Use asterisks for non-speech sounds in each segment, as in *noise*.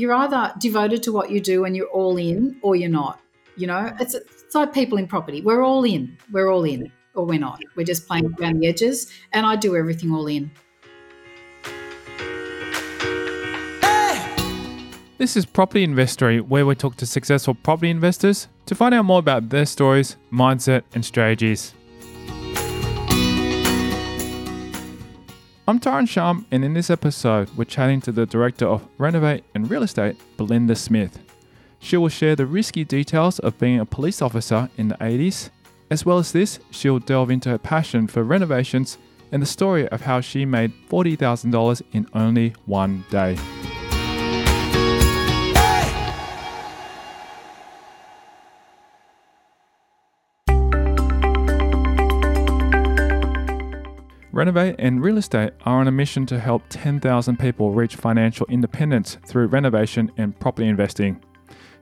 you're either devoted to what you do and you're all in, or you're not. You know, mm-hmm. it's it's like people in property. We're all in. We're all in, or we're not. We're just playing mm-hmm. around the edges, and I do everything all in. This is Property Investory, where we talk to successful property investors to find out more about their stories, mindset, and strategies. I'm Tyrone Shum, and in this episode, we're chatting to the director of Renovate and Real Estate, Belinda Smith. She will share the risky details of being a police officer in the 80s. As well as this, she'll delve into her passion for renovations and the story of how she made $40,000 in only one day. Renovate and Real Estate are on a mission to help 10,000 people reach financial independence through renovation and property investing.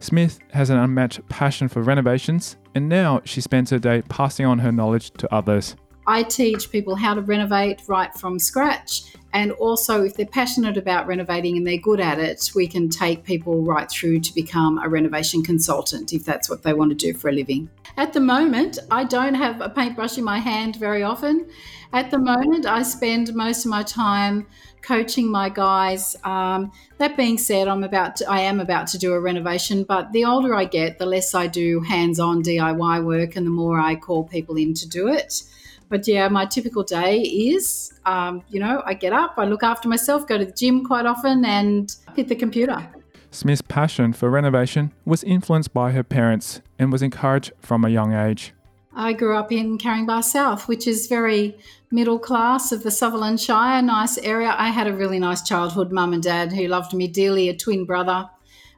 Smith has an unmatched passion for renovations, and now she spends her day passing on her knowledge to others. I teach people how to renovate right from scratch. And also, if they're passionate about renovating and they're good at it, we can take people right through to become a renovation consultant if that's what they want to do for a living. At the moment, I don't have a paintbrush in my hand very often. At the moment, I spend most of my time coaching my guys. Um, that being said, I'm about to, I am about to do a renovation, but the older I get, the less I do hands-on DIY work, and the more I call people in to do it. But yeah, my typical day is, um, you know, I get up, I look after myself, go to the gym quite often, and hit the computer. Smith's passion for renovation was influenced by her parents and was encouraged from a young age. I grew up in Caringbah South, which is very middle class of the Sutherland Shire, nice area. I had a really nice childhood, mum and dad who loved me dearly, a twin brother.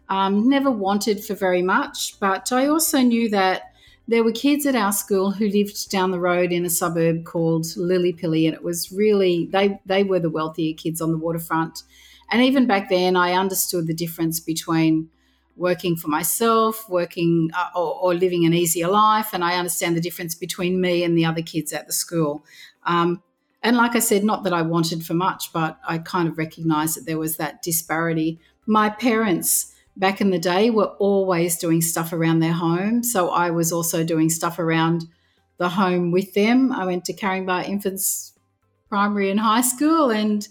Um, never wanted for very much, but I also knew that there were kids at our school who lived down the road in a suburb called Lilli Pilli, and it was really they they were the wealthier kids on the waterfront. And even back then, I understood the difference between working for myself, working uh, or, or, living an easier life. And I understand the difference between me and the other kids at the school. Um, and like I said, not that I wanted for much, but I kind of recognized that there was that disparity. My parents back in the day were always doing stuff around their home. So I was also doing stuff around the home with them. I went to Caringbah Infants Primary and High School and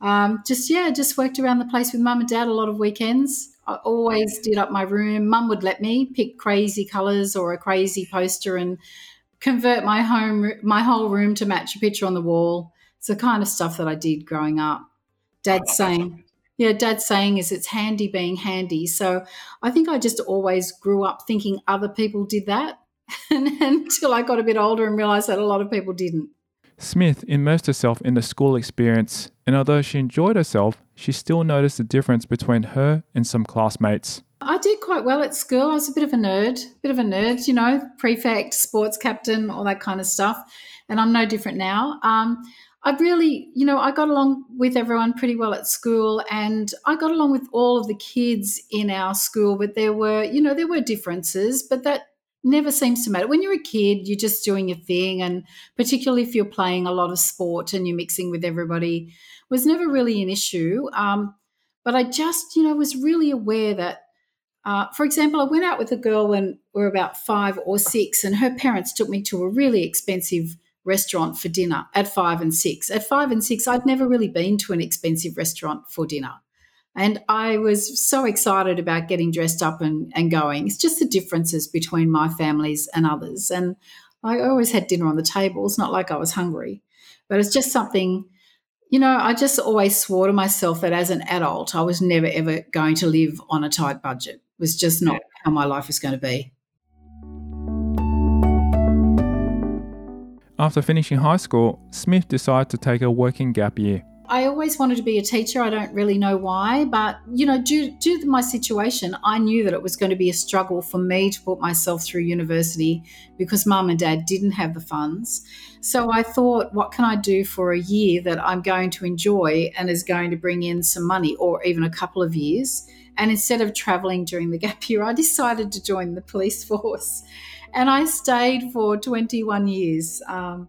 um, just, yeah, just worked around the place with mum and dad a lot of weekends. I always did up my room. Mum would let me pick crazy colours or a crazy poster and convert my home, my whole room to match a picture on the wall. It's the kind of stuff that I did growing up. Dad's saying, yeah, dad's saying is it's handy being handy. So I think I just always grew up thinking other people did that *laughs* until I got a bit older and realised that a lot of people didn't. Smith immersed herself in the school experience, and although she enjoyed herself, she still noticed the difference between her and some classmates. I did quite well at school. I was a bit of a nerd, bit of a nerd, you know, prefect, sports captain, all that kind of stuff. And I'm no different now. Um, I really, you know, I got along with everyone pretty well at school and I got along with all of the kids in our school, but there were, you know, there were differences, but that never seems to matter. When you're a kid, you're just doing your thing. And particularly if you're playing a lot of sport and you're mixing with everybody, was never really an issue. Um, but I just, you know, was really aware that, uh, for example, I went out with a girl when we were about five or six, and her parents took me to a really expensive restaurant for dinner at five and six. At five and six, I'd never really been to an expensive restaurant for dinner. And I was so excited about getting dressed up and, and going. It's just the differences between my families and others. And I always had dinner on the table. It's not like I was hungry, but it's just something, you know, I just always swore to myself that as an adult, I was never ever going to live on a tight budget. It was just not how my life was going to be. After finishing high school, Smith decided to take a working gap year. I always wanted to be a teacher. I don't really know why, but you know, due, due to my situation, I knew that it was going to be a struggle for me to put myself through university because mum and dad didn't have the funds. So I thought, what can I do for a year that I'm going to enjoy and is going to bring in some money, or even a couple of years? And instead of traveling during the gap year, I *laughs* decided to join the police force. And I stayed for 21 years. Um,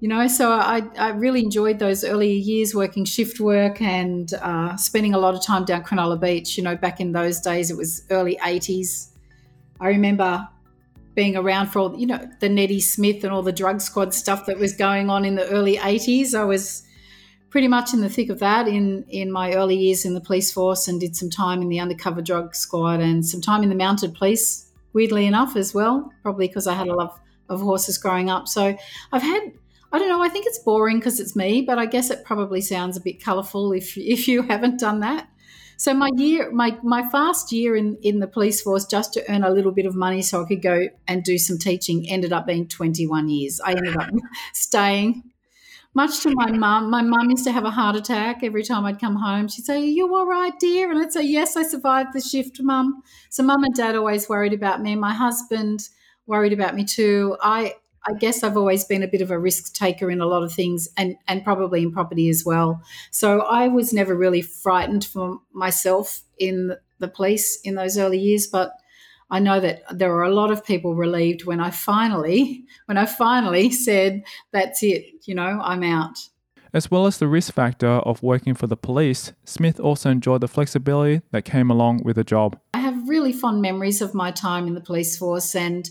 you know, so I, I really enjoyed those early years working shift work and uh, spending a lot of time down Cronulla Beach. You know, back in those days, it was early 80s. I remember being around for all, you know, the Neddy Smith and all the drug squad stuff that was going on in the early 80s. I was pretty much in the thick of that in, in my early years in the police force and did some time in the undercover drug squad and some time in the mounted police, weirdly enough, as well, probably because I had a love of horses growing up. So I've had I don't know. I think it's boring because it's me, but I guess it probably sounds a bit colourful if if you *laughs* haven't done that. So my year, my my fast year in in the police force, just to earn a little bit of money so I could go and do some teaching, ended up being 21 years. I ended up *laughs* staying. Much to my mum, my mum used to have a heart attack every time I'd come home. She'd say, Are you all right, dear? And I'd say, Yes, I survived the shift, mum. So mum and dad always worried about me. My husband worried about me too. I I guess I've always been a bit of a risk taker in a lot of things and, and probably in property as well. So I was never really frightened for myself in the police in those early years, but I know that there were a lot of people relieved when I finally when I finally *laughs* said that's it, you know, I'm out. As well as the risk factor of working for the police, Smith also enjoyed the flexibility that came along with the job. I have really fond memories of my time in the police force and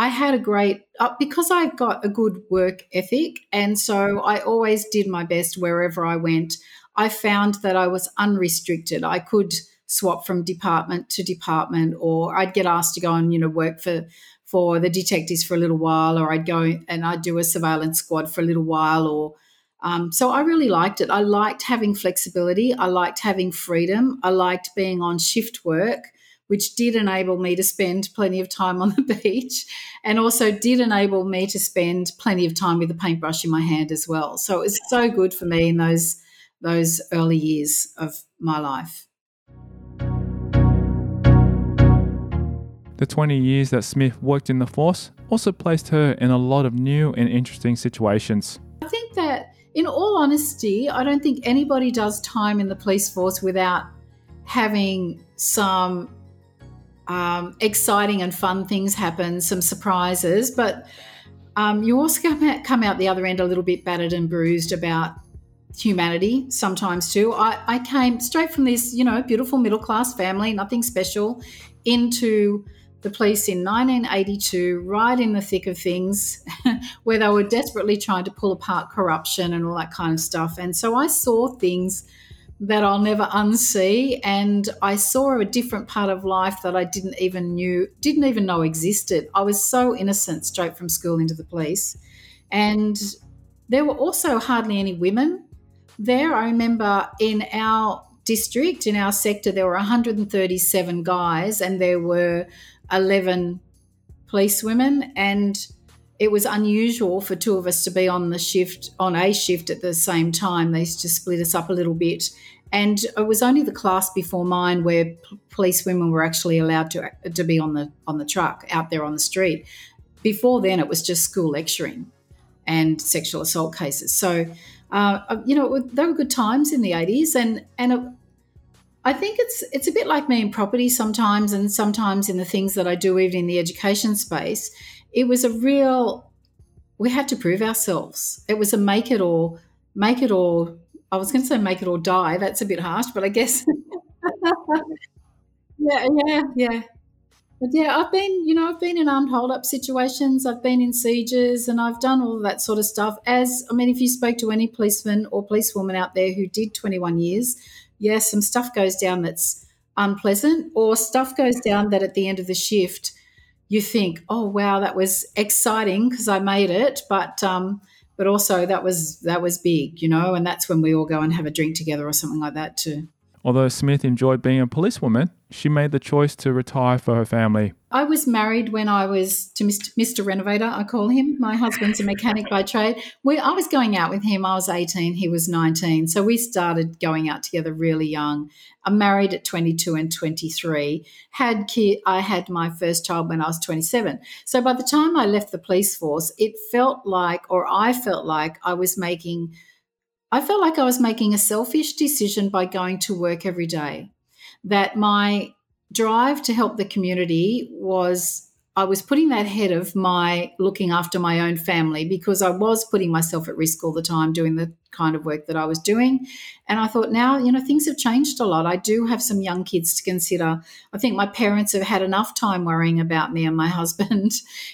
I had a great uh, because I've got a good work ethic, and so I always did my best wherever I went. I found that I was unrestricted. I could swap from department to department, or I'd get asked to go and you know work for for the detectives for a little while, or I'd go and I'd do a surveillance squad for a little while, or um, so I really liked it. I liked having flexibility. I liked having freedom. I liked being on shift work which did enable me to spend plenty of time on the *laughs* beach and also did enable me to spend plenty of time with a paintbrush in my hand as well. So it was so good for me in those those early years of my life. The 20 years that Smith worked in the force also placed her in a lot of new and interesting situations. I think that, in all honesty, I don't think anybody does time in the police force without having some um, exciting and fun things happen, some surprises, but um, you also come out, the other end a little bit battered and bruised about humanity sometimes too. I, I came straight from this, you know, beautiful middle class family, nothing special, into the police in 1982, right in the thick of things, *laughs* where they were desperately trying to pull apart corruption and all that kind of stuff. And so I saw things that I'll never unsee. And I saw a different part of life that I didn't even knew, didn't even know existed. I was so innocent straight from school into the police. And there were also hardly any women there. I remember in our district, in our sector, there were 137 guys and there were 11 police women. And it was unusual for two of us to be on the shift, on a shift at the same time. They just split us up a little bit. And it was only the class before mine where p- police women were actually allowed to, to be on the, on the truck out there on the street. Before then, it was just school lecturing and sexual assault cases. So, uh, uh you know, they were good times in the 80s. And, and I think it's it's a bit like me in property sometimes, and sometimes in the things that I do, even in the education space it was a real we had to prove ourselves. It was a make it or make it or I was going to say make it or die. That's a bit harsh, but I guess *laughs* yeah, yeah, yeah. But yeah, I've been, you know, I've been in armed hold up situations, I've been in sieges, and I've done all that sort of stuff. As I mean, if you spoke to any policeman or policewoman out there who did 21 years, yeah, some stuff goes down that's unpleasant, or stuff goes down that at the end of the shift you think, oh wow, that was exciting because I made it, but um, but also that was that was big, you know, and that's when we all go and have a drink together or something like that too. Although Smith enjoyed being a policewoman, she made the choice to retire for her family. I was married when I was to Mr. Renovator, I call him. My husband's a mechanic by trade. We, I was going out with him. I was 18, he was 19. So we started going out together really young. I'm married at 22 and 23. Had kid, I had my first child when I was 27. So by the time I left the police force, it felt like, or I felt like I was making – I felt like I was making a selfish decision by going to work every day. That my drive to help the community was I was putting that ahead of my looking after my own family because I was putting myself at risk all the time doing the kind of work that I was doing. And I thought now, you know, things have changed a lot. I do have some young kids to consider. I think my parents have had enough time worrying about me and my *laughs* husband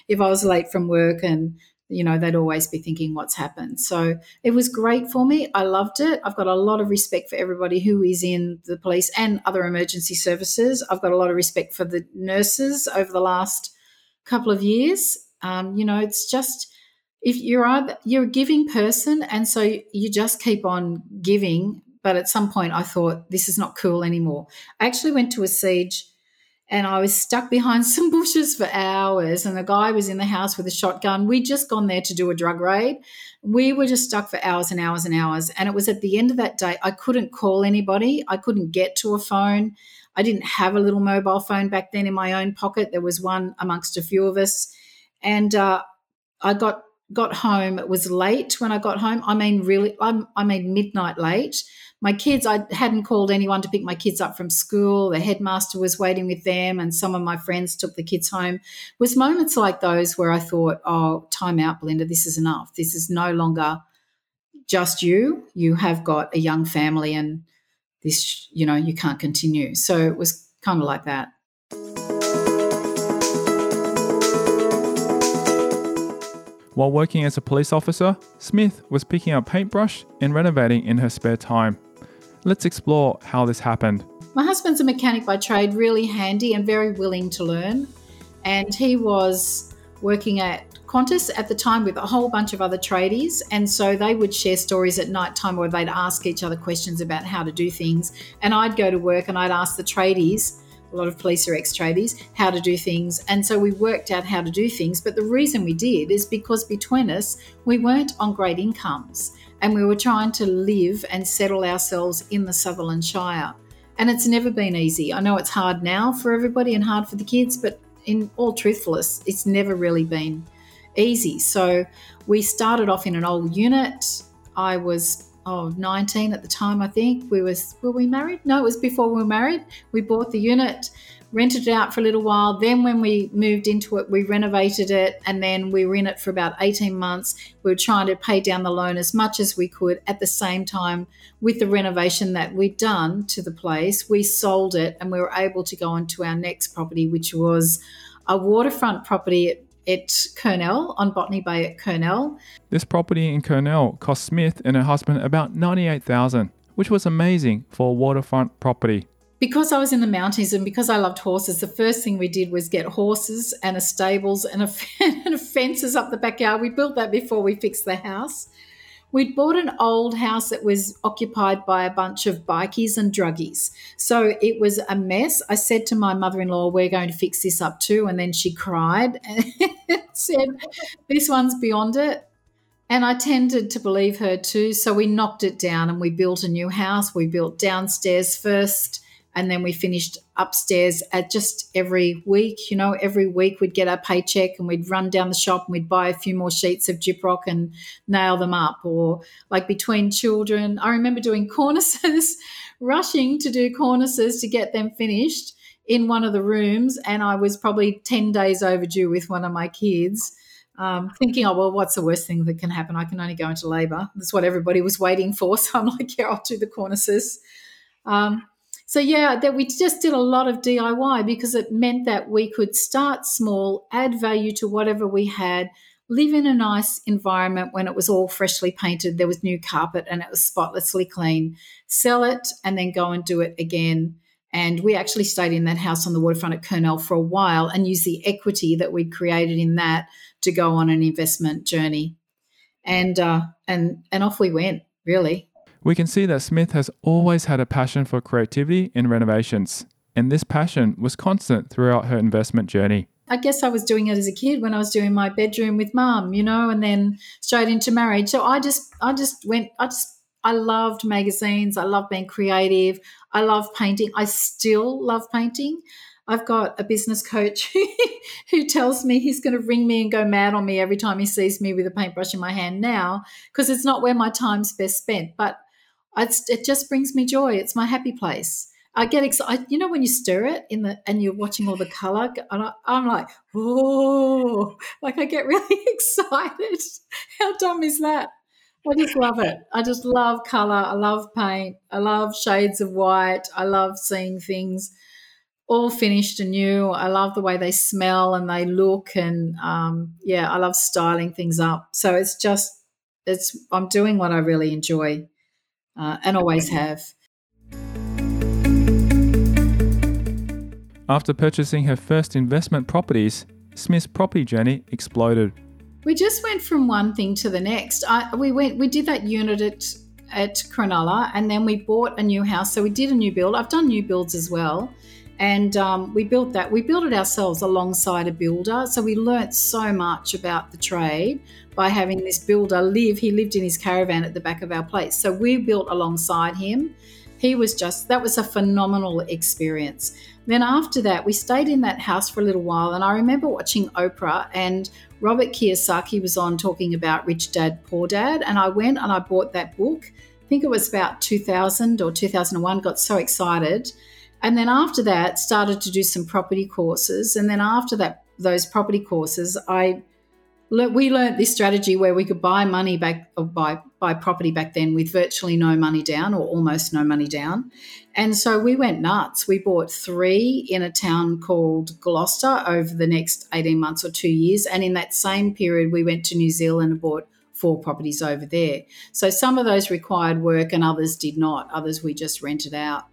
if I was late from work and you know, they'd always be thinking what's happened. So it was great for me. I loved it. I've got a lot of respect for everybody who is in the police and other emergency services. I've got a lot of respect for the nurses over the last couple of years. Um, you know, it's just if you're either, you're a giving person, and so you just keep on giving. But at some point, I thought this is not cool anymore. I actually went to a siege, and I was stuck behind *laughs* some bushes for hours. And the guy was in the house with a shotgun. We'd just gone there to do a drug raid. We were just stuck for hours and hours and hours. And it was at the end of that day, I couldn't call anybody. I couldn't get to a phone. I didn't have a little mobile phone back then in my own pocket. There was one amongst a few of us, and uh, I got got home. It was late when I got home. I mean, really, I'm, I mean midnight late. My kids, I hadn't called anyone to pick my kids up from school. The headmaster was waiting with them, and some of my friends took the kids home. It was moments like those where I thought, "Oh, time out, Belinda. This is enough. This is no longer." just you you have got a young family and this, you know, you can't continue. So it was kind of like that. While working as a police officer, Smith was picking up paintbrush and renovating in her spare time. Let's explore how this happened. My husband's a mechanic by trade, really handy and very willing to learn. And he was working at Qantas at the time with a whole bunch of other tradies. And so they would share stories at night time where they'd ask each other questions about how to do things. And I'd go to work and I'd ask the tradies, lot of police are ex tradies, how to do things. And so we worked out how to do things. But the reason we did is because between us, we weren't on great incomes and we were trying to live and settle ourselves in the Sutherland Shire. And it's never been easy. I know it's hard now for everybody and hard for the kids, but in all truthfulness, it's never really been easy. So we started off in an old unit. I was oh, 19 at the time, I think. We was were we married? No, it was before we were married. We bought the unit, rented it out for a little while. Then when we moved into it, we renovated it and then we were in it for about 18 months. We were trying to pay down the loan as much as we could at the same time with the renovation that we'd done to the place. We sold it and we were able to go on to our next property, which was a waterfront property at Kurnell on Botany Bay at Kurnell. This property in Kurnell cost Smith and her husband about 98,000, which was amazing for a waterfront property. Because I was in the mountains and because I loved horses, the first thing we did was get horses and a stables and a, *laughs* and a fences up the backyard. We built that before we fixed the house. We'd bought an old house that was occupied by a bunch of bikies and druggies. So it was a mess. I said to my mother in law, We're going to fix this up too. And then she cried *laughs* and said, This one's beyond it. And I tended to believe her too. So we knocked it down and we built a new house. We built downstairs first and then we finished upstairs at just every week. You know, every week we'd get our paycheck and we'd run down the shop and we'd buy a few more sheets of gyprock and nail them up. Or like between children, I remember doing *laughs* cornices, rushing to do cornices to get them finished in one of the rooms. And I was probably 10 days overdue with one of my kids. Um, thinking, oh, well, what's the worst thing that can happen? I can only go into labour. That's what everybody was waiting for. *laughs* So I'm like, yeah, I'll do the cornices. Um, so yeah, that we just did a lot of DIY because it meant that we could start small, add value to whatever we had, live in a nice environment when it was all freshly painted, there was new carpet and it was spotlessly clean, sell it and then go and do it again. And we actually stayed in that house on the waterfront at Kurnell for a while and used the equity that we'd created in that to go on an investment journey. And uh, and and off we went, really. We can see that Smith has always had a passion for creativity in renovations, and this passion was constant throughout her investment journey. I guess I was doing it as a kid when I was doing my bedroom with mum, you know, and then straight into marriage. So I just I just went I just I loved magazines. I love being creative. I love painting. I still love painting. I've got a business coach *laughs* who tells me he's going to ring me and go mad on me every time he sees me with a paintbrush in my hand now because it's not where my time's best spent. But it just brings me joy. It's my happy place. I get excited. You know when you stir it in the and you're watching all the color, and I, I'm like, oh, *laughs* like I get really *laughs* excited. How dumb is that? I just love it. I just love color. I love paint. I love shades of white. I love seeing things all finished and new. I love the way they smell and they look, and um, yeah, I love styling things up. So it's just, it's I'm doing what I really enjoy, uh, and always have. After purchasing her first investment properties, Smith's property journey exploded. We just went from one thing to the next. I, we went, we did that unit at at Cronulla, and then we bought a new house. So we did a new build. I've done new builds as well, and um, we built that. We built it ourselves alongside a builder. So we learnt so much about the trade by having this builder live. He lived in his caravan at the back of our place. So we built alongside him. He was just that was a phenomenal experience. Then after that, we stayed in that house for a little while, and I remember watching Oprah and Robert Kiyosaki was on talking about Rich Dad Poor Dad, and I went and I bought that book. I think it was about 2000 or 2001. Got so excited, and then after that, started to do some property courses, and then after that, those property courses, I we learned this strategy where we could buy money back or buy buy property back then with virtually no money down or almost no money down. And so we went nuts. We bought three in a town called Gloucester over the next 18 months or two years. And in that same period, we went to New Zealand and bought four properties over there. So some of those required work and others did not. Others we just rented out.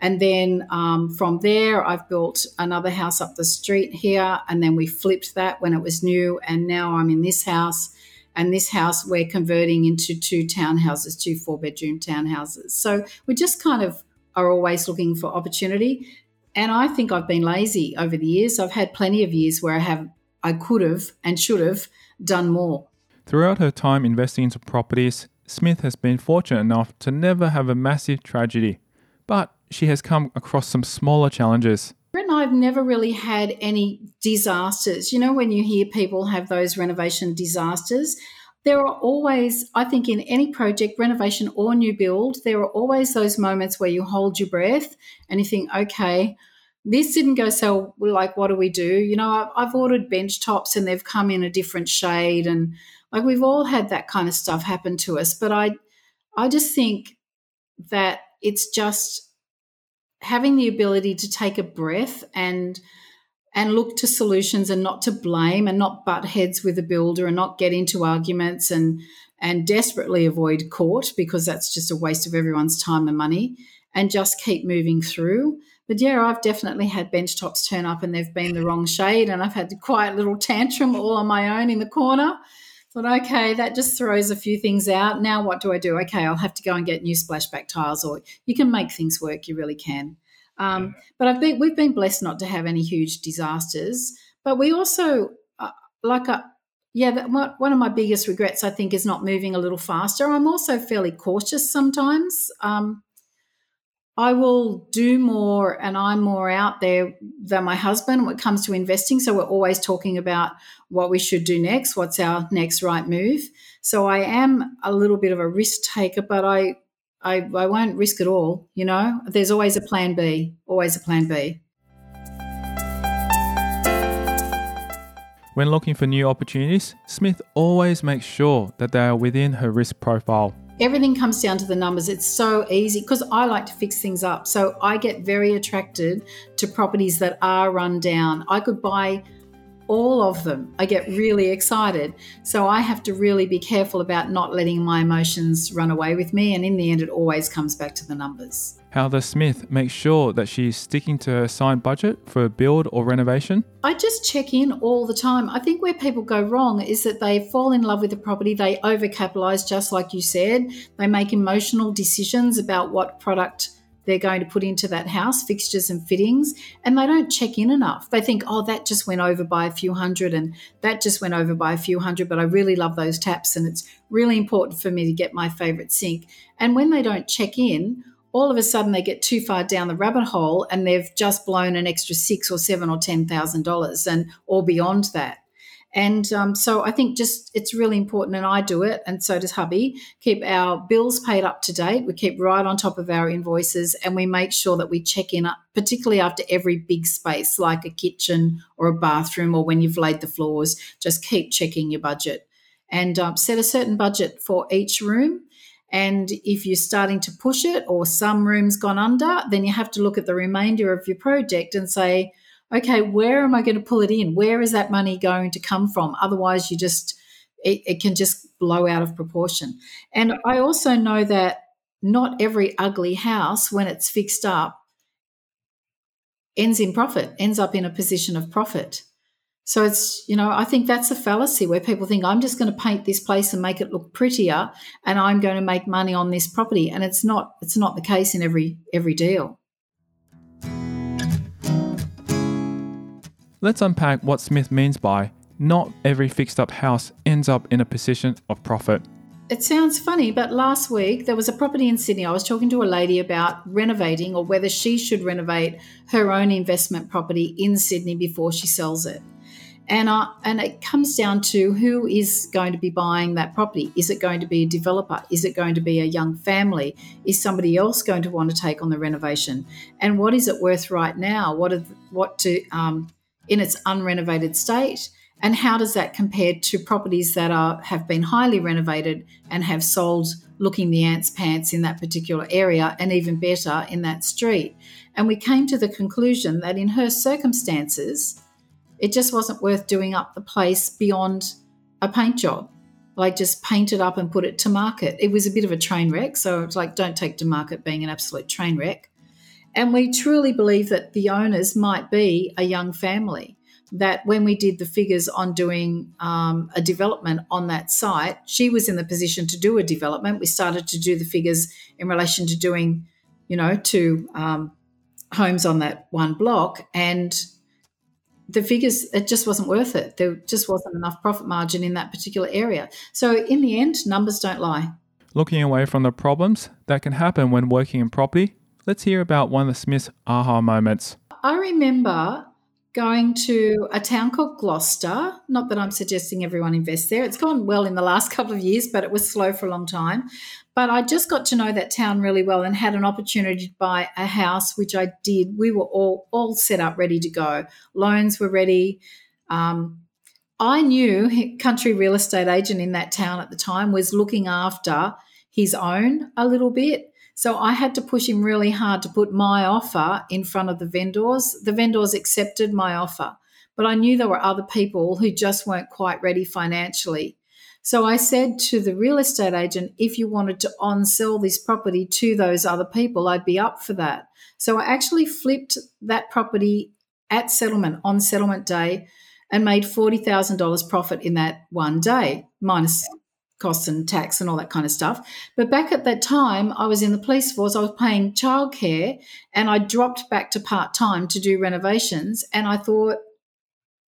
And then um, from there, I've built another house up the street here. And then we flipped that when it was new. And now I'm in this house. And this house we're converting into two townhouses, two four bedroom townhouses. So we just kind of are always looking for opportunity. And I think I've been lazy over the years. I've had plenty of years where I have, I could have and should have done more. Throughout her time investing into properties, Smith has been fortunate enough to never have a massive tragedy. But she has come across some smaller challenges. And I have never really had any disasters. You know, when you hear people have those renovation disasters, there are always, I think, in any project, renovation or new build, there are always those moments where you hold your breath and you think, okay, this didn't go so like what do we do you know I've, I've, ordered bench tops and they've come in a different shade and like we've all had that kind of stuff happen to us but i i just think that it's just having the ability to take a breath and and look to solutions and not to blame and not butt heads with the builder and not get into arguments and and desperately avoid court because that's just a waste of everyone's time and money and just keep moving through. But yeah, I've definitely had bench tops turn up and they've been the wrong shade and I've had a quiet little tantrum all on my own in the corner thought, okay, that just throws a few things out. Now, what do I do? Okay, I'll have to go and get new splashback tiles, or you can make things work. You really can. Um, but I've been, we've been blessed not to have any huge disasters. But we also, uh, like, a, uh, yeah, that, one of my biggest regrets, I think, is not moving a little faster. I'm also fairly cautious sometimes. Um, I will do more and I'm more out there than my husband when it comes to investing. So we're always talking about what we should do next, what's our next right move. So I am a little bit of a risk taker, but I I, I won't risk it all, you know. There's always a plan B, always a plan B. When looking for new opportunities, Smith always makes sure that they are within her risk profile everything comes down to the numbers. It's so easy because I like to fix things up. So I get very attracted to properties that are run down. I could buy all of them. I get really excited. So I have to really be careful about not letting my emotions run away with me. And in the end, it always comes back to the numbers. How does Smith makes sure that she's sticking to her assigned budget for a build or renovation? I just check in all the time. I think where people go wrong is that they fall in love with the property, they overcapitalize, just like you said. They make emotional decisions about what product they're going to put into that house, fixtures and fittings, and they don't check in enough. They think, oh, that just went over by a few hundred and that just went over by a few hundred, but I really love those taps and it's really important for me to get my favorite sink. And when they don't check in, all of a sudden they get too far down the rabbit hole and they've just blown an extra six or seven or ten thousand dollars and or beyond that. And um, so I think just it's really important, and I do it, and so does hubby. Keep our bills paid up to date. We keep right on top of our invoices, and we make sure that we check in, particularly after every big space like a kitchen or a bathroom, or when you've laid the floors. Just keep checking your budget and um, set a certain budget for each room. And if you're starting to push it, or some rooms gone under, then you have to look at the remainder of your project and say, okay, where am I going to pull it in? Where is that money going to come from? Otherwise, you just, it, it can just blow out of proportion. And I also know that not every ugly house, when it's fixed up, ends in profit, ends up in a position of profit. So it's, you know, I think that's a fallacy where people think I'm just going to paint this place and make it look prettier and I'm going to make money on this property. And it's not, it's not the case in every every deal. Let's unpack what Smith means by not every fixed up house ends up in a position of profit. It sounds funny, but last week there was a property in Sydney. I was talking to a lady about renovating or whether she should renovate her own investment property in Sydney before she sells it. And, uh, and it comes down to who is going to be buying that property. Is it going to be a developer? Is it going to be a young family? Is somebody else going to want to take on the renovation? And what is it worth right now? What are, what do um, in its unrenovated state? And how does that compare to properties that are have been highly renovated and have sold looking the ants pants in that particular area and even better in that street? And we came to the conclusion that in her circumstances, it just wasn't worth doing up the place beyond a paint job. Like just paint it up and put it to market. It was a bit of a train wreck. So it's like, don't take to market being an absolute train wreck. And we truly believe that the owners might be a young family. That when we did the figures on doing um, a development on that site, she was in the position to do a development. We started to do the figures in relation to doing, you know, two um, homes on that one block. And the figures, it just wasn't worth it. There just wasn't enough profit margin in that particular area. So, in the end, numbers don't lie. Looking away from the problems that can happen when working in property, Let's hear about one of the Smith's aha moments. I remember going to a town called Gloucester. Not that I'm suggesting everyone invest there. It's gone well in the last *laughs* couple of years, but it was slow for a long time. But I just got to know that town really well and had an opportunity to buy a house, which I did. We were all all set up, ready to go. Loans were ready. Um, I knew country real estate agent in that town at the time was looking after his own a little bit so I had to push him really hard to put my offer in front of the vendors. The vendors accepted my offer, but I knew there were other people who just weren't quite ready financially. So I said to the real estate agent, if you wanted to on sell this property to those other people, I'd be up for that. So I actually flipped that property at settlement on settlement day and made $40,000 profit in that one day, minus costs and tax and all that kind of stuff. But back at that time, I was in the police force. I was paying childcare and I dropped back to part time to do renovations. And I thought,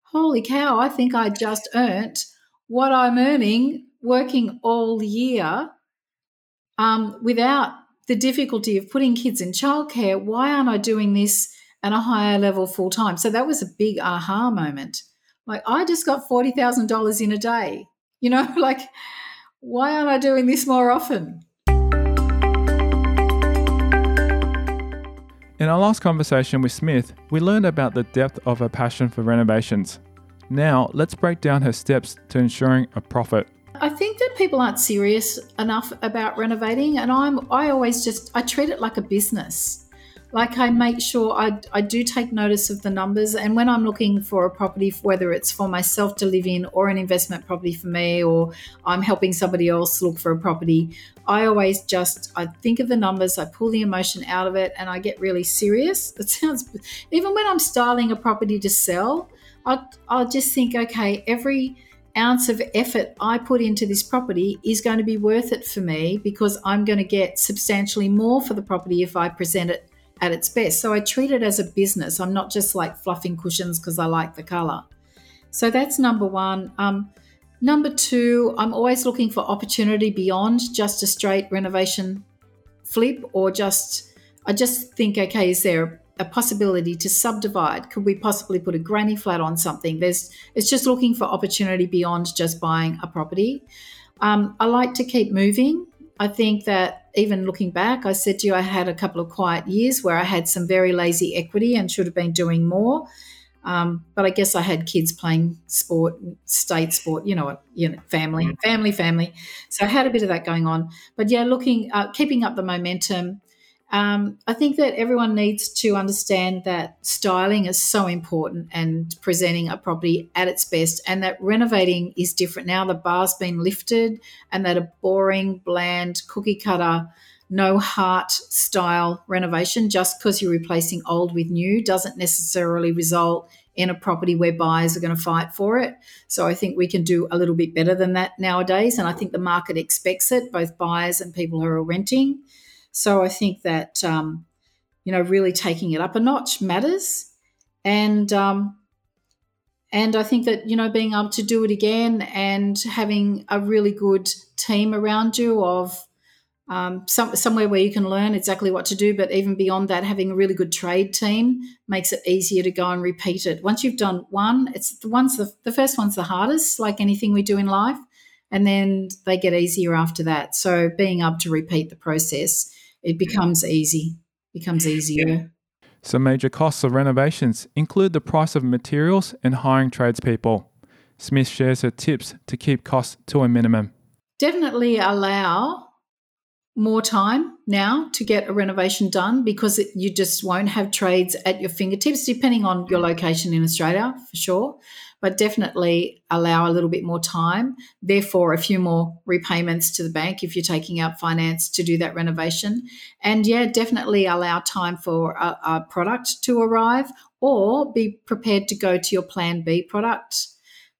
holy cow, I think I just earned what I'm earning working all year um, without the difficulty of putting kids in childcare. Why aren't I doing this at a higher level full time? So that was a big aha moment. Like, I just got $40,000 in a day. You know, *laughs* like why aren't I doing this more often? In our last conversation with Smith, we learned about the depth of her passion for renovations. Now, let's break down her steps to ensuring a profit. I think that people aren't serious enough about renovating, and I'm I always just I treat it like a business like I make sure I, I do take notice of the numbers. And when I'm looking for a property, whether it's for myself to live in or an investment property for me, or I'm helping somebody else look for a property, I always just I think of the numbers, I pull the emotion out of it, and I get really serious. *laughs* It sounds even when I'm styling a property to sell, I'll, I'll just think, okay, every ounce of effort I put into this property is going to be worth it for me because I'm going to get substantially more for the property if I present it at its best. So I treat it as a business. I'm not just like fluffing cushions because I like the color. So that's number one. Um, number two, I'm always looking for opportunity beyond just a straight renovation flip or just, I just think, okay, is there a possibility to subdivide? Could we possibly put a granny flat on something? There's it's just looking for opportunity beyond just buying a property. Um, I like to keep moving. I think that even looking back, I said to you, I had a couple of quiet years where I had some very lazy equity and should have been doing more. Um, but I guess I had kids playing sport, state sport, you know what, you know, family, mm. family, family. So I had a bit of that going on. But yeah, looking, uh, keeping up the momentum. Um, I think that everyone needs to understand that styling is so important and presenting a property at its best, and that renovating is different now. The bar's been lifted, and that a boring, bland, cookie cutter no heart style renovation just because you're replacing old with new doesn't necessarily result in a property where buyers are going to fight for it. So I think we can do a little bit better than that nowadays. And I think the market expects it, both buyers and people who are renting. So I think that, um, you know, really taking it up a notch matters. And, um, and I think that, you know, being able to do it again and having a really good team around you of um, some, somewhere where you can learn exactly what to do. But even beyond that, having a really good trade team makes it easier to go and repeat it. Once you've done one, it's the one's the, the first one's the hardest, like anything we do in life, and then they get easier after that. So being able to repeat the process, it becomes easy, becomes easier. Some major costs of renovations include the price of materials and hiring tradespeople. Smith shares her tips to keep costs to a minimum. Definitely allow more time now to get a renovation done because it, you just won't have trades at your fingertips, depending on your location in Australia for sure. But definitely allow a little bit more time. Therefore, a few more repayments to the bank if you're taking out finance to do that renovation. And yeah, definitely allow time for a, a product to arrive or be prepared to go to your plan B product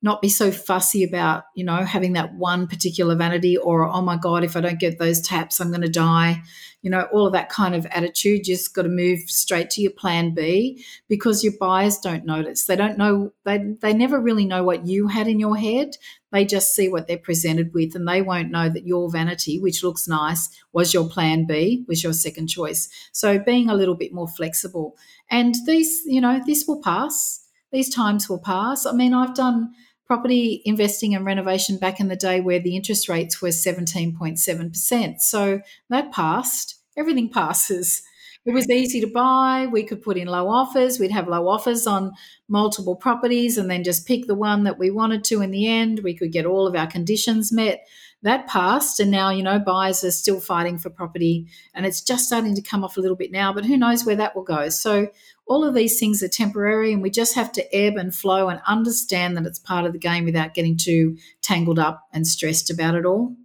not be so fussy about, you know, having that one particular vanity or, oh my God, if I don't get those taps, I'm going to die. You know, all of that kind of attitude. You just got to move straight to your plan B because your buyers don't notice. They don't know, they, they never really know what you had in your head. They just see what they're presented with and they won't know that your vanity, which looks nice, was your plan B, was your second choice. So being a little bit more flexible. And these, you know, this will pass. These times will pass. I mean, I've done property investing and renovation back in the day where the interest rates were 17.7%. So that passed. Everything *laughs* passes. It was easy to buy. We could put in low offers. We'd have low offers on multiple properties and then just pick the one that we wanted to in the end. We could get all of our conditions met. That passed. And now, you know, buyers are still fighting for property and it's just starting to come off a little bit now, but who knows where that will go. So all of these things are temporary and we just have to ebb and flow and understand that it's part of the game without getting too tangled up and stressed about it all.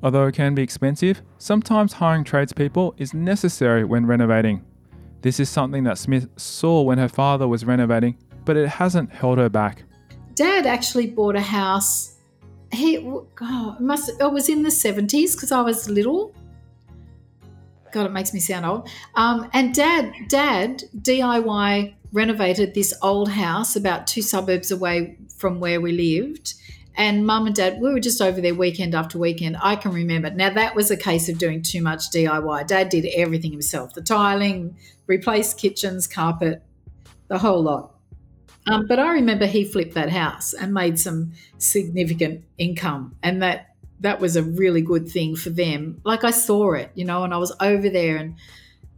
Although it can be expensive, sometimes hiring tradespeople is necessary when renovating. This is something that Smith saw when her father was renovating, but it hasn't held her back. Dad actually bought a house. He oh, it must it was in the 70s because I was little God, it makes me sound old. Um, and dad, dad DIY renovated this old house about two suburbs away from where we lived. And mum and dad, we were just over there weekend after weekend. I can remember. Now, that was a case of doing too much DIY. Dad did everything himself the tiling, replaced kitchens, carpet, the whole lot. Um, but I remember he flipped that house and made some significant income. And that that was a really good thing for them. Like I saw it, you know, and I was over there and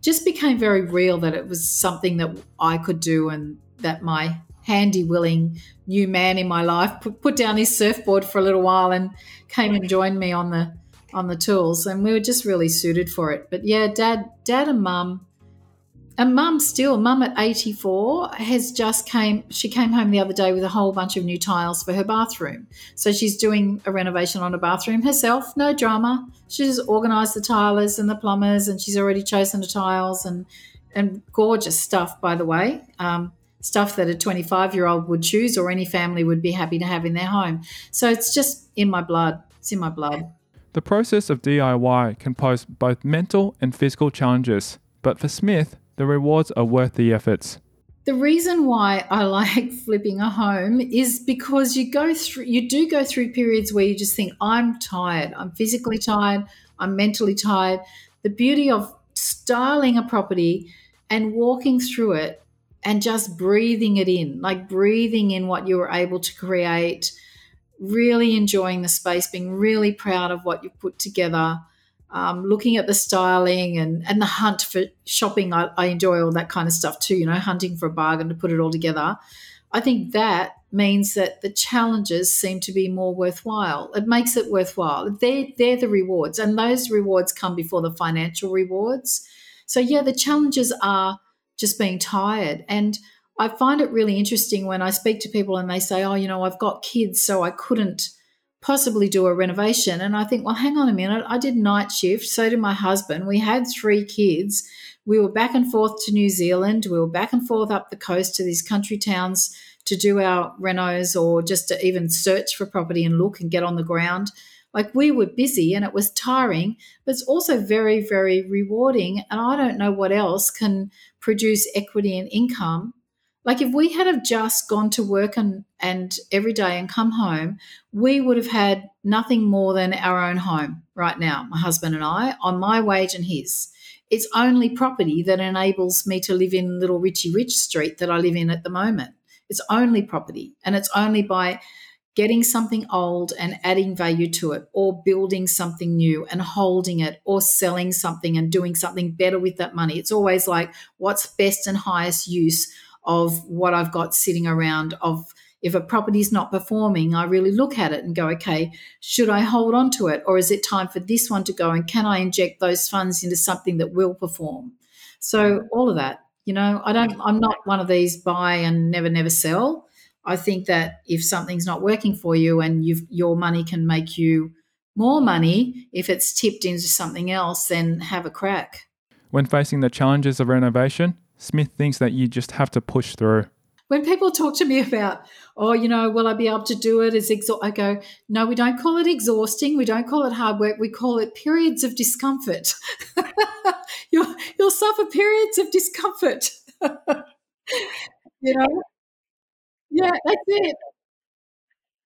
just became very real that it was something that I could do and that my handy, willing new man in my life put, put down his surfboard for a little while and came and joined me on the on the tools and we were just really suited for it. But yeah, dad dad and mum and mum still, mum at 84 has just came, she came home the other day with a whole bunch of new tiles for her bathroom. So she's doing a renovation on a bathroom herself, no drama. She's organised the tilers and the plumbers and she's already chosen the tiles and, and gorgeous stuff, by the way. Um, stuff that a 25 year old would choose or any family would be happy to have in their home. So it's just in my blood. It's in my blood. The process of DIY can pose both mental and physical challenges, but for Smith, the rewards are worth the efforts. The reason why I *laughs* like flipping a home is because you go through you do go through periods where you just think I'm tired, I'm physically tired, I'm mentally tired. the beauty of styling a property and walking through it and just breathing it in, like breathing in what you were able to create, really enjoying the space, being really proud of what you put together, um, looking at the styling and, and the hunt for shopping. I, I enjoy all that kind of stuff too, you know, hunting for a bargain to put it all together. I think that means that the challenges seem to be more worthwhile. It makes it worthwhile. They're, they're the rewards, and those rewards come before the financial rewards. So, yeah, the challenges are just being tired. And I find it really interesting when I speak to people and they say, Oh, you know, I've got kids, so I couldn't possibly do a renovation. And I think, Well, hang on a minute. I did night shift. So did my husband. We had three kids. We were back and forth to New Zealand. We were back and forth up the coast to these country towns to do our renos or just to even search for property and look and get on the ground. Like we were busy and it was tiring, but it's also very, very rewarding. And I don't know what else can produce equity and income. Like if we had have just gone to work and, and every day and come home, we would have had nothing more than our own home right now, my husband and I, on my wage and his. It's only property that enables me to live in little Richie Rich Street that I live in at the moment. It's only property. And it's only by getting something old and adding value to it, or building something new and holding it, or selling something and doing something better with that money. It's always like, what's best and highest use of what I've got sitting around? Of if a property is not performing, I really look at it and go, okay, should I hold on to it, or is it time for this one to go? And can I inject those funds into something that will perform? So all of that. You know, I don't, I'm not one of these buy and never, never sell. I think that if something's not working for you and you've, your money can make you more money if it's tipped into something else, then have a crack. When facing the challenges of renovation, Smith thinks that you just have to push through. When people talk to me about, oh, you know, will I be able to do it? Is exa-? I go, no, we don't call it exhausting. We don't call it hard work. We call it periods of discomfort. *laughs* you'll you'll suffer periods of discomfort. *laughs* you know? Yeah, that's it.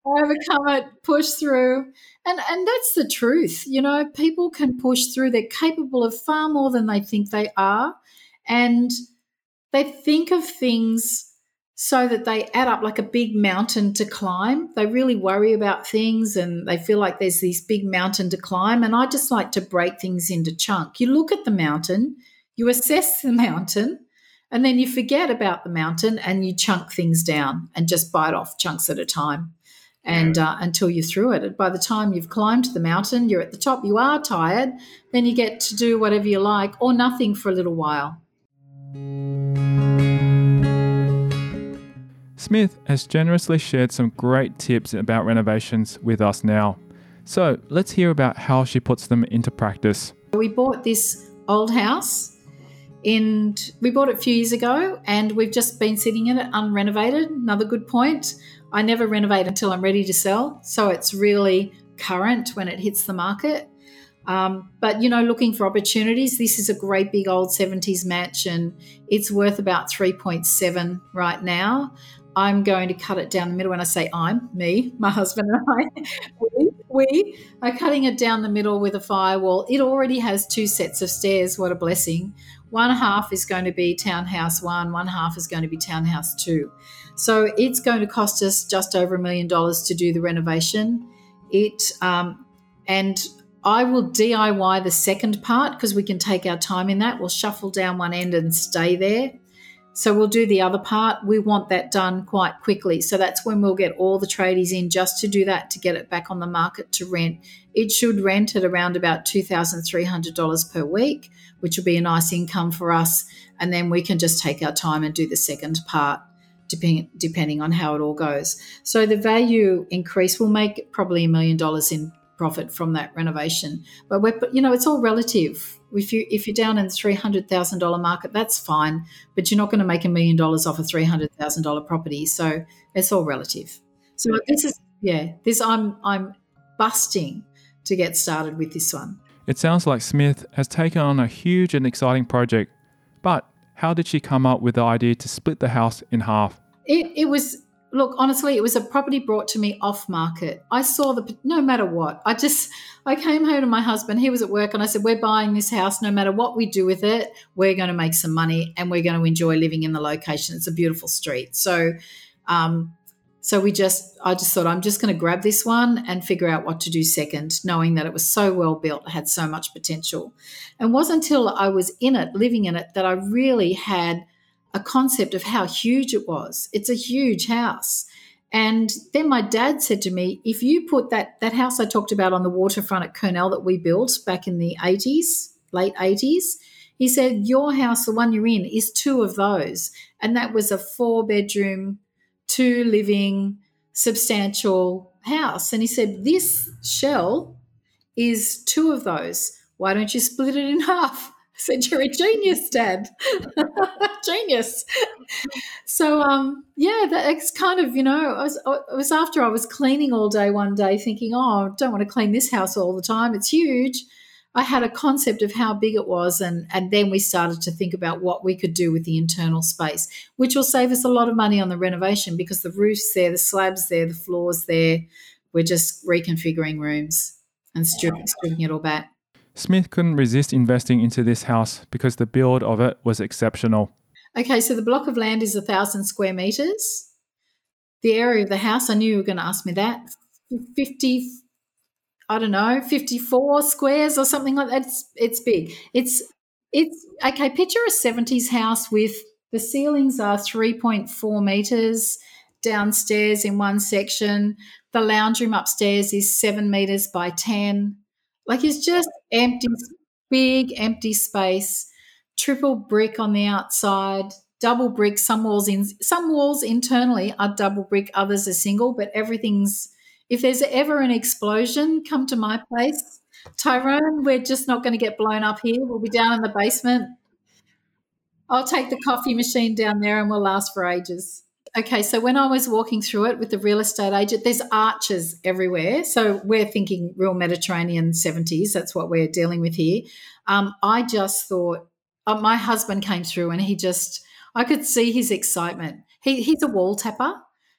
Overcome it, push through. And and that's the truth. You know, people can push through. They're capable of far more than they think they are. And they think of things so that they add up like a big mountain to climb. They really worry about things and they feel like there's this big mountain to climb. And I just like to break things into chunk. You look at the mountain, you assess the *laughs* mountain, and then you forget about the mountain and you chunk things down and just bite off chunks at a time. And uh, until you're through it, and by the time you've climbed the mountain, you're at the top. You are tired, then you get to do whatever you like or nothing for a little while. Smith has generously shared some great tips about renovations with us now. So let's hear about how she puts them into practice. We bought this old house and we bought it a few years ago and we've just been sitting in it unrenovated. Another good point. I never renovate until I'm ready to sell. So it's really current when it hits the market. Um, but you know, looking for opportunities, this is a great big old 70s match and it's worth about 3.7 right now. I'm going to cut it down the middle. When I say I'm, me, my husband and I, *laughs* we, we are cutting it down the middle with a firewall. It already has two sets of stairs. What a blessing. One half is going to be townhouse one, one half is going to be townhouse two. So it's going to cost us just over a million dollars to do the renovation. It um, and I will DIY the second part because we can take our time in that. We'll shuffle down one end and stay there. So we'll do the other part. We want that done quite quickly. So that's when we'll get all the tradies in just to do that to get it back on the market to rent. It should rent at around about $2,300 per week, which will be a nice income for us. And then we can just take our time and do the second part. Depending, depending on how it all goes. So the value increase will make probably a million dollars in profit from that renovation. But we're, you know, it's all relative. If you if you're down in the three hundred thousand dollar market, that's fine, but you're not going to make a million dollars off a three hundred thousand dollar property. So it's all relative. So this is yeah, this I'm I'm busting to get started with this one. It sounds like Smith has taken on a huge and exciting project, but how did she come up with the idea to split the house in half? It, it was look, honestly, it was a property brought to me off market. I saw the no matter what. I just I came home to my husband. He was at work, and I said, "We're buying this house. No matter what we do with it, we're going to make some money, and we're going to enjoy living in the location. It's a beautiful street." So, um, so we just I just thought I'm just going to grab this one and figure out what to do second, knowing that it was so well built, had so much potential, and it wasn't until I was in it, living in it, that I really had a concept of how huge it was. It's a huge house. And then my dad said to me, if you put that that house I talked about on the waterfront at Kurnell that we built back in the 80s, late 80s, he said, Your house, the one you're in, is two of those. And that was a four bedroom, two living, substantial house. And he said, This shell is two of those. Why don't you split it in *laughs* half? I said, You're a genius, Dad. *laughs* genius. So, um, yeah, that's kind of, you know, I was, it was after I was cleaning all day one day thinking, Oh, I don't want to clean this house all the time. It's huge. I had a concept of how big it was, and, and then we started to think about what we could do with the internal space, which will save us a lot of money on the renovation because the roof's there, the slabs there, the floors there. We're just reconfiguring rooms and stripping, stripping it all back. Smith couldn't resist investing into this house because the build of it was exceptional. Okay, so the block of land is a thousand square meters. The area of the house, I knew you were going to ask me that. 50, I don't know, 54 squares or something like that. It's, it's big. It's, it's okay. Picture a 70s house with the ceilings are 3.4 meters downstairs in one section. The lounge room upstairs is seven meters by 10 like it's just empty, big empty space, triple brick on the outside, double brick. Some walls in some walls internally are double brick, others are single, but everything's if there's ever an explosion, come to my place. Tyrone, we're just not going to get blown up here. We'll be down in the basement. I'll take the coffee machine down there and we'll last for ages. Okay, so when I was walking through it with the real estate agent, there's arches everywhere. So we're thinking real Mediterranean 70s. That's what we're dealing with here. Um, I just thought, uh, my husband came through and he just, I could see his excitement. He, he's a wall tapper.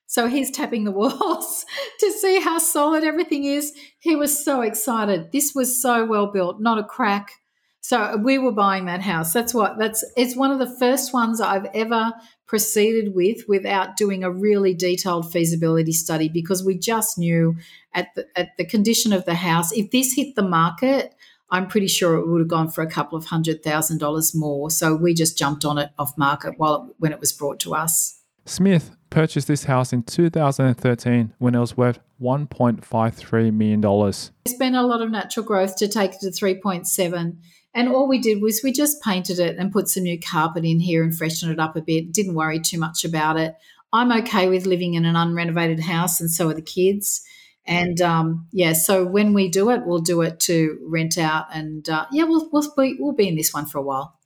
So he's tapping the *laughs* walls to see how solid everything is. He was so excited. This was so well built, not a crack. So we were buying that house. That's what that's it's one of the first ones I've ever proceeded with without doing a really detailed feasibility study because we just knew at the, at the condition of the house, if this hit the market, I'm pretty sure it would have gone for a couple of hundred thousand dollars more. So we just jumped on it off market while it, when it was brought to us. Smith purchased this house in 2013 when it was worth $1.53 million. There's been a lot of natural growth to take it to 3.7 and all we did was we just painted it and put some new carpet in here and freshened it up a bit. Didn't worry too much about it. I'm okay with living in an unrenovated house, and so are the kids. And um, yeah, so when we do it, we'll do it to rent out, and uh, yeah, we'll we'll be, we'll be in this one for a while.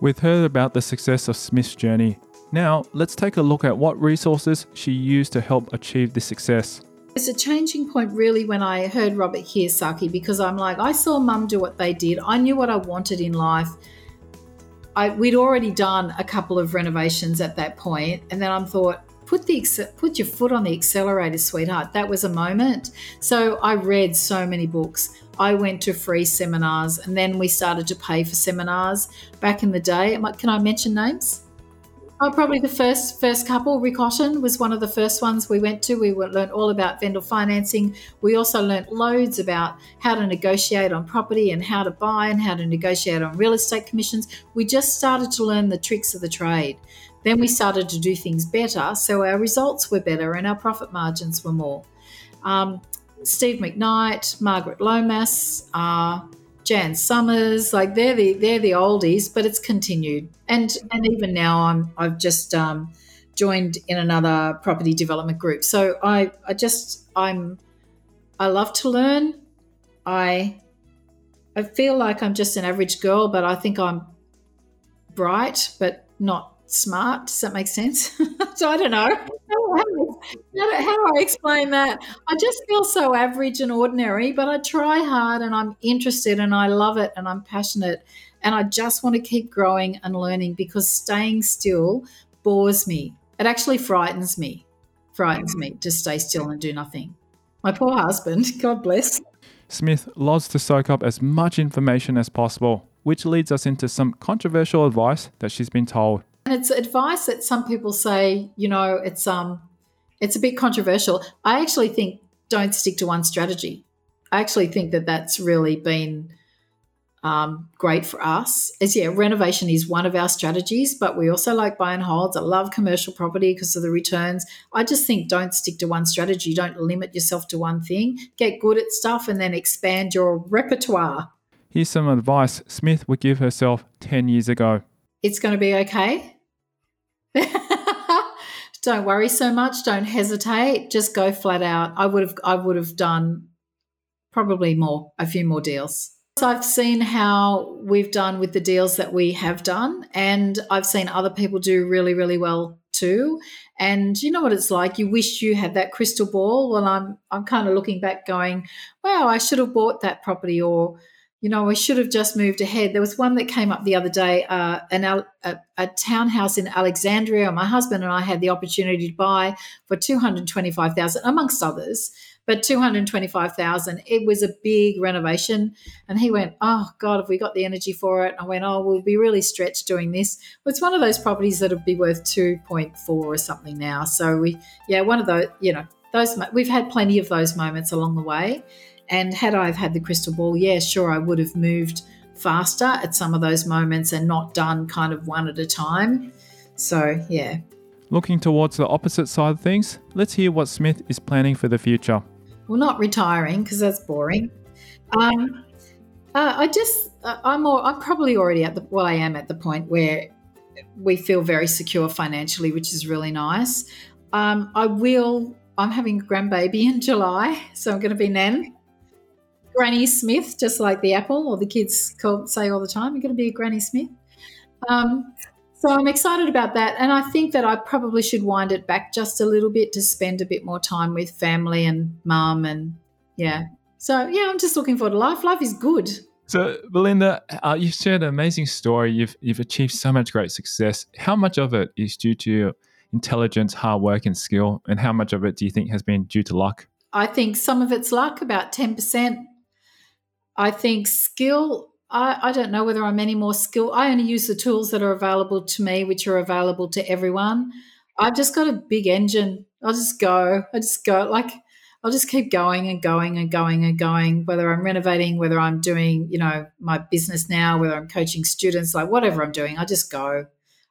We've heard about the success of Smith's journey. Now, let's take a look at what resources she used to help achieve this success. It's a changing point really when I heard Robert Kiyosaki because I'm like, I saw mum do what they did. I knew what I wanted in life. I, we'd already done a couple of renovations at that point, and then I'm thought, put the put your foot on the accelerator, sweetheart. That was a moment. So I read so many books. I went to free seminars, and then we started to pay for seminars. Back in the day, can I mention names? Oh, probably the first first couple. Rick Otton was one of the first ones we went to. We learned all about vendor financing. We also learned loads about how to negotiate on property and how to buy and how to negotiate on real estate commissions. We just started to learn the tricks of the trade. Then we started to do things better, so our results were better and our profit margins were more. Um, Steve McKnight, Margaret Lomas, uh, Jan Somers, like they're the they're the oldies, but it's continued. And and even now I'm I've just um, joined in another property development group. So I I just I'm I love to learn. I I feel like I'm just an average girl, but I think I'm bright, but not smart. Does that make sense? *laughs* so I don't know. How, how, do I explain that? I just feel so average and ordinary, but I try hard and I'm interested and I love it and I'm passionate. And I just want to keep growing and learning because staying still bores me. It actually frightens me, frightens me to stay still and do nothing. My poor husband, *laughs* God bless. Smith loves to soak up as much information as possible, which leads us into some controversial advice that she's been told. And it's advice that some people say, you know, it's um it's a bit controversial. I actually think don't stick to one strategy. I actually think that that's really been um, great for us. As yeah, renovation is one of our strategies, but we also like buy and holds. I love commercial property because of the returns. I just think don't stick to one strategy. Don't limit yourself to one thing. Get good at stuff and then expand your repertoire. Here's some advice Smith would give herself 10 years ago. It's going to be okay. *laughs* don't worry so much. Don't hesitate. Just go flat out. I would have I would have done probably more, a few more deals. So I've seen how we've done with the deals that we have done, and I've seen other people do really, really well too. And you know what it's like. You wish you had that crystal ball. Well, I'm I'm kind of looking back, going, "Wow, I should have bought that property," or you know, we should have just moved ahead. There was one that came up the other day, uh, an, a, a townhouse in Alexandria. My husband and I had the opportunity to buy for two hundred twenty-five thousand, amongst others but 225,000. It was a big renovation. And he went, Oh God, have we got the energy for it? I went, Oh, we'll be really stretched doing this. Well, it's one of those properties that'll be worth 2.4 or something now. So we, yeah, one of those, you know, those, we've had plenty of those moments along the way. And had I have had the crystal ball, yeah, sure, I would have moved faster at some of those moments and not done kind of one at a time. So, yeah. Looking towards the opposite side of things, let's hear what Smith is planning for the future well, not retiring because that's boring. Um, uh, I just, uh, I'm, more, I'm probably already at the, well, I am at the point where we feel very secure financially, which is really nice. Um, I will, I'm having a grandbaby in July, so I'm going to be Nan. Granny Smith, just like the apple, or the kids call, say all the time, you're going to be a Granny Smith. Um, so I'm excited about that. And I think that I probably should wind it back just a little bit to spend a bit more time with family and mum. And yeah. So yeah, I'm just looking forward to life. Life is good. So, Belinda, uh, you've shared an amazing story. You've you've achieved so much great success. How much of it is due to intelligence, hard work, and skill, and how much of it do you think has been due to luck? I think some of it's luck, about ten percent. I think skill I, I don't know whether I'm any more skilled. I only use the tools that are available to me, which are available to everyone. I've just got a big engine. I'll just go. I just go. Like, I'll just keep going and going and going and going, whether I'm renovating, whether I'm doing, you know, my business now, whether I'm coaching students, like whatever I'm doing, I just go.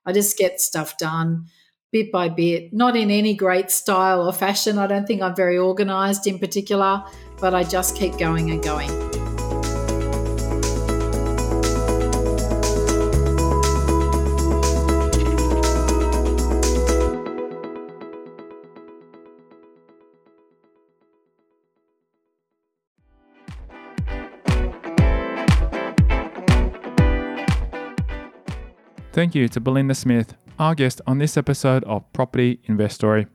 I just get stuff done bit by bit, not in any great style or fashion. I don't think I'm very organized in particular, but I just keep going and going. Thank you to Belinda Smith, our guest on this episode of Property Investory.